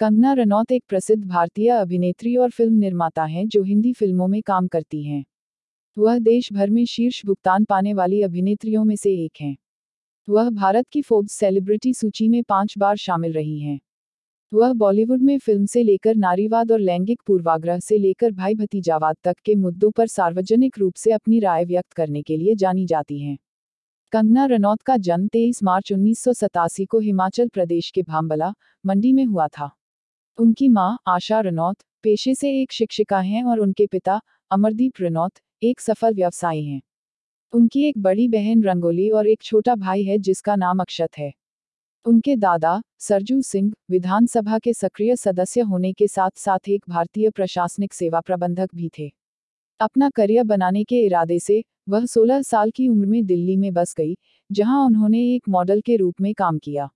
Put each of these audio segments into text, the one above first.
कंगना रनौत एक प्रसिद्ध भारतीय अभिनेत्री और फ़िल्म निर्माता हैं जो हिंदी फ़िल्मों में काम करती हैं। वह देश भर में शीर्ष भुगतान पाने वाली अभिनेत्रियों में से एक हैं। वह भारत की फोर्ब्स सेलिब्रिटी सूची में पाँच बार शामिल रही हैं। वह बॉलीवुड में फ़िल्म से लेकर नारीवाद और लैंगिक पूर्वाग्रह से लेकर भाई भतीजावाद तक के मुद्दों पर सार्वजनिक रूप से अपनी राय व्यक्त करने के लिए जानी जाती हैं। कंगना रनौत का जन्म 23 मार्च उन्नीस सौ सतासी को हिमाचल प्रदेश के भांबला, मंडी में हुआ था। उनकी माँ आशा रनौत पेशे से एक शिक्षिका हैं और उनके पिता अमरदीप रनौत एक सफल व्यवसायी हैं। उनकी एक बड़ी बहन रंगोली और एक छोटा भाई है जिसका नाम अक्षत है। उनके दादा सरजू सिंह विधानसभा के सक्रिय सदस्य होने के साथ साथ एक भारतीय प्रशासनिक सेवा प्रबंधक भी थे। अपना करियर बनाने के इरादे से वह 16 साल की उम्र में दिल्ली में बस गई, जहाँ उन्होंने एक मॉडल के रूप में काम किया।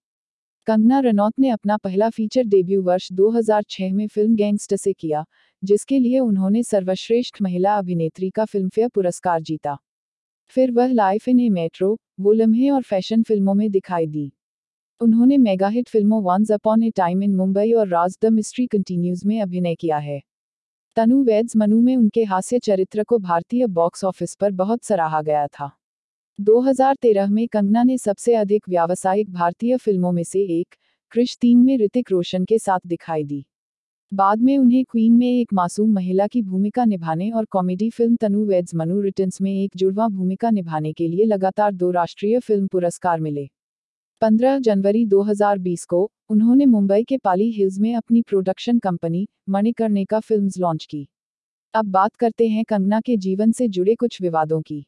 कंगना रनौत ने अपना पहला फीचर डेब्यू वर्ष 2006 में फ़िल्म गैंगस्टर से किया, जिसके लिए उन्होंने सर्वश्रेष्ठ महिला अभिनेत्री का फिल्मफेयर पुरस्कार जीता। फिर वह लाइफ इन ए मेट्रो वो लम्हे और फ़ैशन फ़िल्मों में दिखाई दी। उन्होंने मेगाहिट फ़िल्मों once upon a time in Mumbai और राज द मिस्ट्री कंटिन्यूज में अभिनय किया है। तनु वेद्स मनु में उनके हास्य चरित्र को भारतीय बॉक्स ऑफ़िस पर बहुत सराहा गया था। 2013 में कंगना ने सबसे अधिक व्यावसायिक भारतीय फ़िल्मों में से एक, क्रिश तीन में ऋतिक रोशन के साथ दिखाई दी। बाद में उन्हें क्वीन में एक मासूम महिला की भूमिका निभाने और comedy film Tanu weds Manu returns में एक जुड़वा भूमिका निभाने के लिए लगातार दो राष्ट्रीय फ़िल्म पुरस्कार मिले। 15 जनवरी 2020 को, उन्होंने मुंबई के पाली हिल्स में अपनी production company, Manikarnika films launch की। अब बात करते हैं कंगना के जीवन से जुड़े कुछ विवादों की।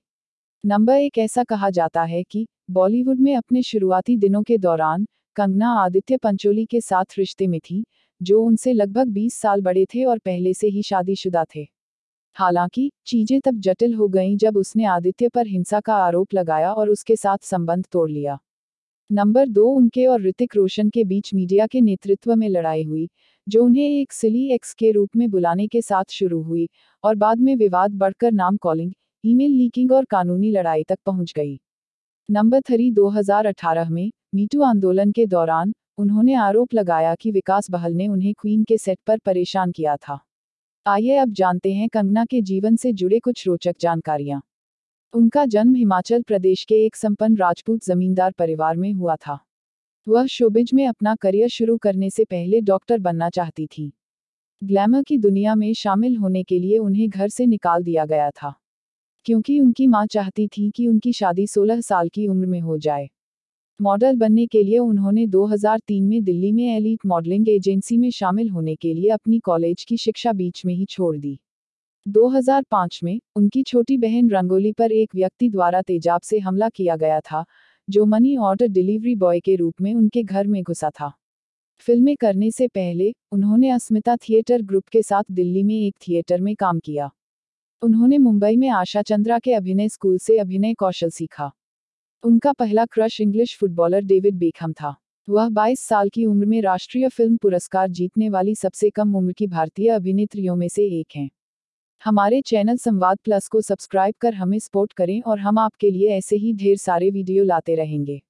नंबर एक ऐसा कहा जाता है कि, बॉलीवुड में अपने शुरुआती दिनों के दौरान, कंगना आदित्य पंचोली के साथ रिश्ते में थी, जो उनसे लगभग 20 साल बड़े थे और पहले से ही शादीशुदा थे। हालाँकि, चीज़ें तब जटिल हो गईं जब उसने आदित्य पर हिंसा का आरोप लगाया और उसके साथ संबंध तोड़ लिया। नंबर दो, उनके और ऋतिक रोशन के बीच मीडिया के नेतृत्व में लड़ाई हुई, जो उन्हें एक सिली एक्स के रूप में बुलाने के साथ शुरू हुई, और बाद में विवाद बढ़कर नाम कॉलिंग ईमेल लीकिंग और कानूनी लड़ाई तक पहुँच गई। नंबर थ्री 2018 में मीटू आंदोलन के दौरान उन्होंने आरोप लगाया कि विकास बहल ने उन्हें क्वीन के सेट पर परेशान किया था। आइए अब जानते हैं कंगना के जीवन से जुड़े कुछ रोचक जानकारियाँ। उनका जन्म हिमाचल प्रदेश के एक संपन्न राजपूत जमींदार परिवार में हुआ था। वह शोबिज में अपना करियर शुरू करने से पहले डॉक्टर बनना चाहती थी। ग्लैमर की दुनिया में शामिल होने के लिए उन्हें घर से निकाल दिया गया था। क्योंकि उनकी माँ चाहती थी कि उनकी शादी 16 साल की उम्र में हो जाए। मॉडल बनने के लिए उन्होंने 2003 में दिल्ली में एलिट मॉडलिंग एजेंसी में शामिल होने के लिए अपनी कॉलेज की शिक्षा बीच में ही छोड़ दी। 2005 में उनकी छोटी बहन रंगोली पर एक व्यक्ति द्वारा तेजाब से हमला किया गया था, जो मनी ऑर्डर डिलीवरी बॉय के रूप में उनके घर में घुसा था। फ़िल्में करने से पहले उन्होंने अस्मिता थिएटर ग्रुप के साथ दिल्ली में एक थिएटर में काम किया। उन्होंने मुंबई में आशा चंद्रा के अभिनय स्कूल से अभिनय कौशल सीखा। उनका पहला crush English footballer David Beckham था। वह 22 साल की उम्र में राष्ट्रीय फ़िल्म पुरस्कार जीतने वाली सबसे कम उम्र की भारतीय अभिनेत्रियों में से एक हैं। हमारे चैनल संवाद प्लस को सब्सक्राइब कर हमें सपोर्ट करें और हम आपके लिए ऐसे ही ढेर सारे वीडियो लाते रहेंगे।